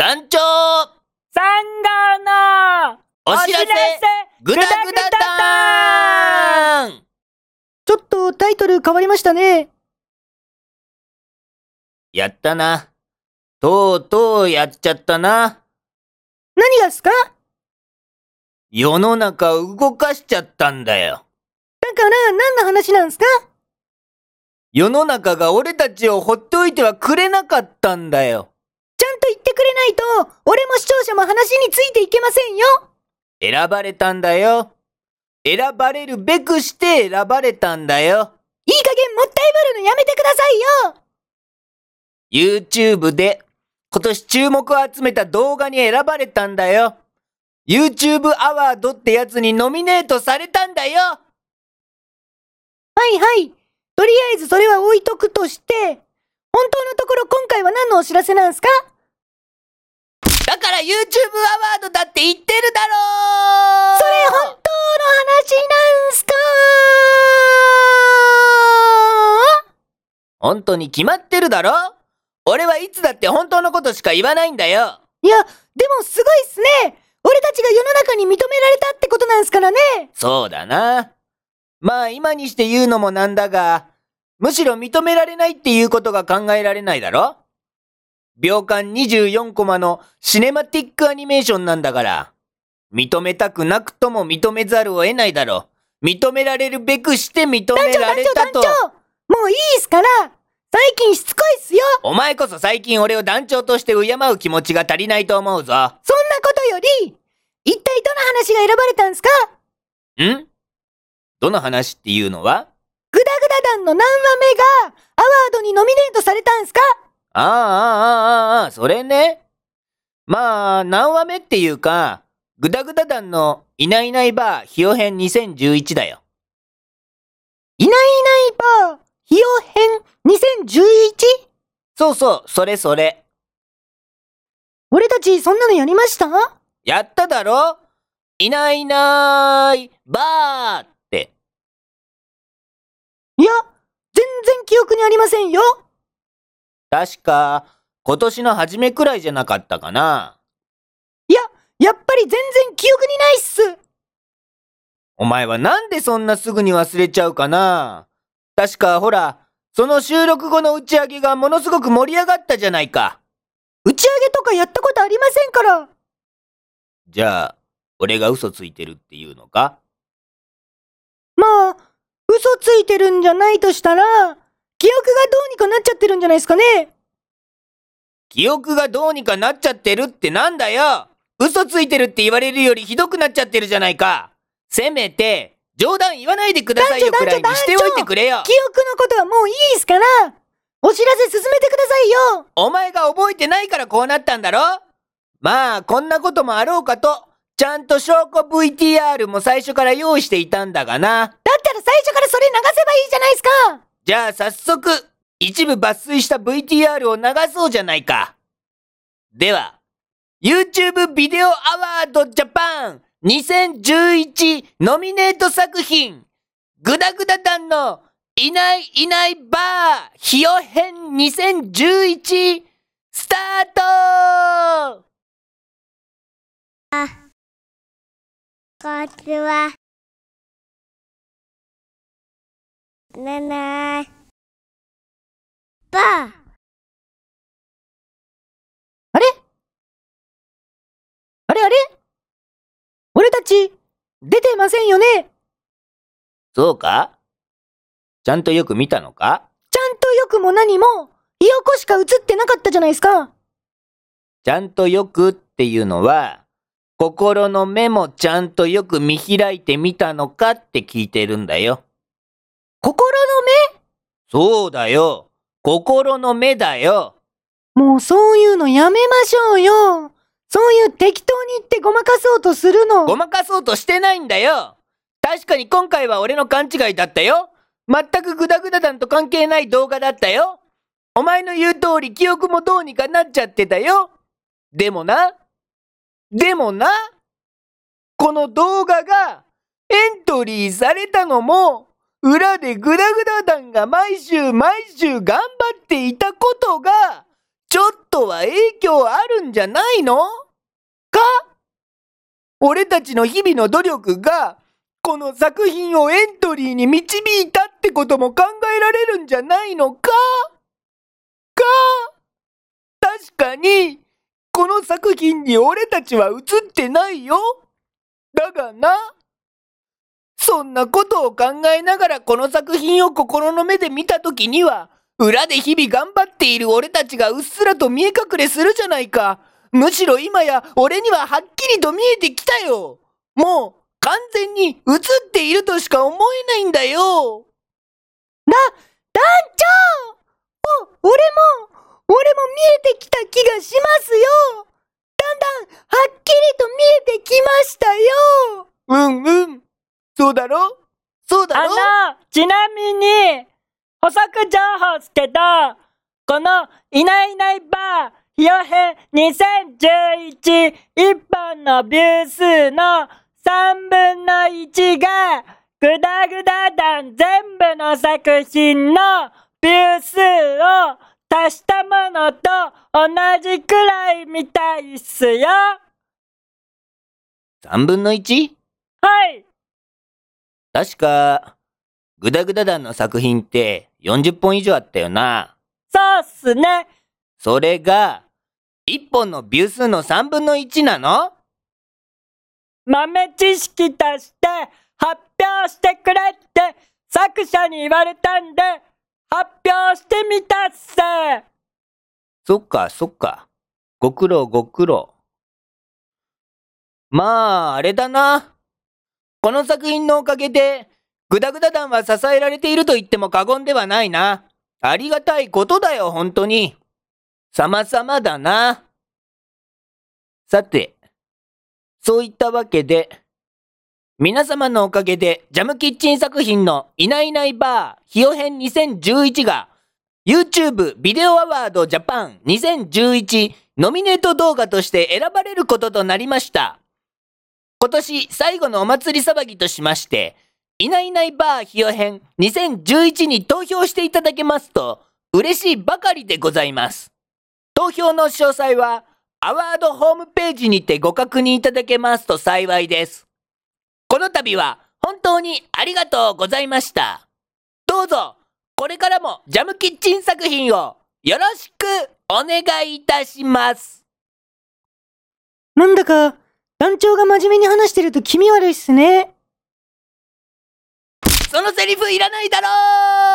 団長サンガのお知らせグダグダダーンちょっとタイトル変わりましたね。やったな。とうとうやっちゃったな。何がっすか？世の中動かしちゃったんだよ。だから何の話なんすか？世の中が俺たちをほっといてはくれなかったんだよ。ないと、俺も視聴者も話についていけませんよ。選ばれたんだよ。選ばれるべくして選ばれたんだよ。いい加減もったいぶるのやめてくださいよ YouTube で今年注目を集めた動画に選ばれたんだよ。YouTube アワードってやつにノミネートされたんだよはいはい。とりあえずそれは置いとくとして、本当のところ今回は何のお知らせなんすか？だから YouTube アワードだって言ってるだろそれ本当の話なんすか本当に決まってるだろ俺はいつだって本当のことしか言わないんだよいや、でもすごいっすね。俺たちが世の中に認められたってことなんすからね。そうだな。まあ今にして言うのもなんだが、むしろ認められないっていうことが考えられないだろ秒間24コマのシネマティックアニメーションなんだから。認めたくなくとも認めざるを得ないだろう。認められるべくして認め団長団長られたと。団長もういいっすから最近しつこいっすよお前こそ最近俺を団長として敬う気持ちが足りないと思うぞ。そんなことより、一体どの話が選ばれたんすかんどの話っていうのはグダグダ団の何話目がアワードにノミネートされたんすかああ、ああ、ああ、ああ、それね。まあ、何話目っていうか、グダグダ団のいないいないバー、ヒヨ編2011だよ。いないいないバー、ヒヨ編 2011? そうそう、それそれ。俺たちそんなのやりました？やっただろ？いないいないバーって。いや、全然記憶にありませんよ確か、今年の初めくらいじゃなかったかな。いや、やっぱり全然記憶にないっすお前はなんでそんなすぐに忘れちゃうかな確か、ほら、その収録後の打ち上げがものすごく盛り上がったじゃないか。打ち上げとかやったことありませんからじゃあ、俺が嘘ついてるっていうのか？まあ、嘘ついてるんじゃないとしたら、記憶がどうにかなっちゃってるんじゃないですかね。記憶がどうにかなっちゃってるってなんだよ。嘘ついてるって言われるよりひどくなっちゃってるじゃないか。せめて、冗談言わないでくださいよくらいにしておいてくれよ。記憶のことはもういいっすから。お知らせ進めてくださいよ。お前が覚えてないからこうなったんだろ。まあ、こんなこともあろうかと、ちゃんと証拠 VTR も最初から用意していたんだがな。だったら最初からそれ流せばいいじゃないですかじゃあ早速、一部抜粋した VTR を流そうじゃないか。では、YouTube ビデオアワードジャパン2011ノミネート作品、グダグダ団のいないいないバーヒヨ編2011スタートあこんにちは。ねねばあ、あれ？あれあれ？俺たち、出てませんよね？そうか？ちゃんとよく見たのか？ちゃんとよくも何も、ひよこしか映ってなかったじゃないですか。ちゃんとよくっていうのは、心の目もちゃんとよく見開いてみたのかって聞いてるんだよ。心そうだよ。心の目だよ。の目もうそういうのやめましょうよそういう適当に言ってごまかそうとするのごまかそうとしてないんだよ。確かに今回は俺の勘違いだったよ。全くグダグダ団と関係ない動画だったよ。お前の言う通り記憶もどうにかなっちゃってたよ。でもな、でもな、この動画がエントリーされたのも、裏でグダグダ団が毎週毎週頑張っていたことが、ちょっとは影響あるんじゃないの？か？俺たちの日々の努力が、この作品をエントリーに導いたってことも考えられるんじゃないのか？か？確かに、この作品に俺たちは映ってないよ。だがな、そんなことを考えながらこの作品を心の目で見たときには、裏で日々頑張っている俺たちがうっすらと見え隠れするじゃないか。むしろ今や俺にははっきりと見えてきたよ。もう完全に映っているとしか思えないんだよ。だ、団長お、俺も、俺も見えてきた気がしますよだんだん、はっきりと見えてきましたようんうん。そうだろ？そうだあろの、ちなみに、補足情報っすけど、この、いないいないばー、ひよ編2011一本のビュー数の3分の1が、グダグダ団全部の作品のビュー数を足したものと同じくらいみたいっすよ。?3 分の 1? はい。確か、グダグダ団の作品って40本以上あったよな。そうっすね。それが、1本のビュー数の3分の1なの？豆知識として発表してくれって作者に言われたんで発表してみたっす。そっか、そっか。ご苦労、ご苦労。まあ、あれだな。この作品のおかげで、グダグダ団は支えられていると言っても過言ではないな。ありがたいことだよ、本当に。様々だな。さて、そういったわけで、皆様のおかげで、ジャムキッチン作品のいないいないばー、ひよ編2011が、YouTube ビデオアワードジャパン2011ノミネート動画として選ばれることとなりました。今年最後のお祭り騒ぎとしまして、いないいないばーひよ編2011に投票していただけますと嬉しいばかりでございます。投票の詳細はアワードホームページにてご確認いただけますと幸いです。この度は本当にありがとうございました。どうぞこれからもジャムキッチン作品をよろしくお願いいたします。なんだか、団長が真面目に話してると気味悪いっすね。そのセリフいらないだろう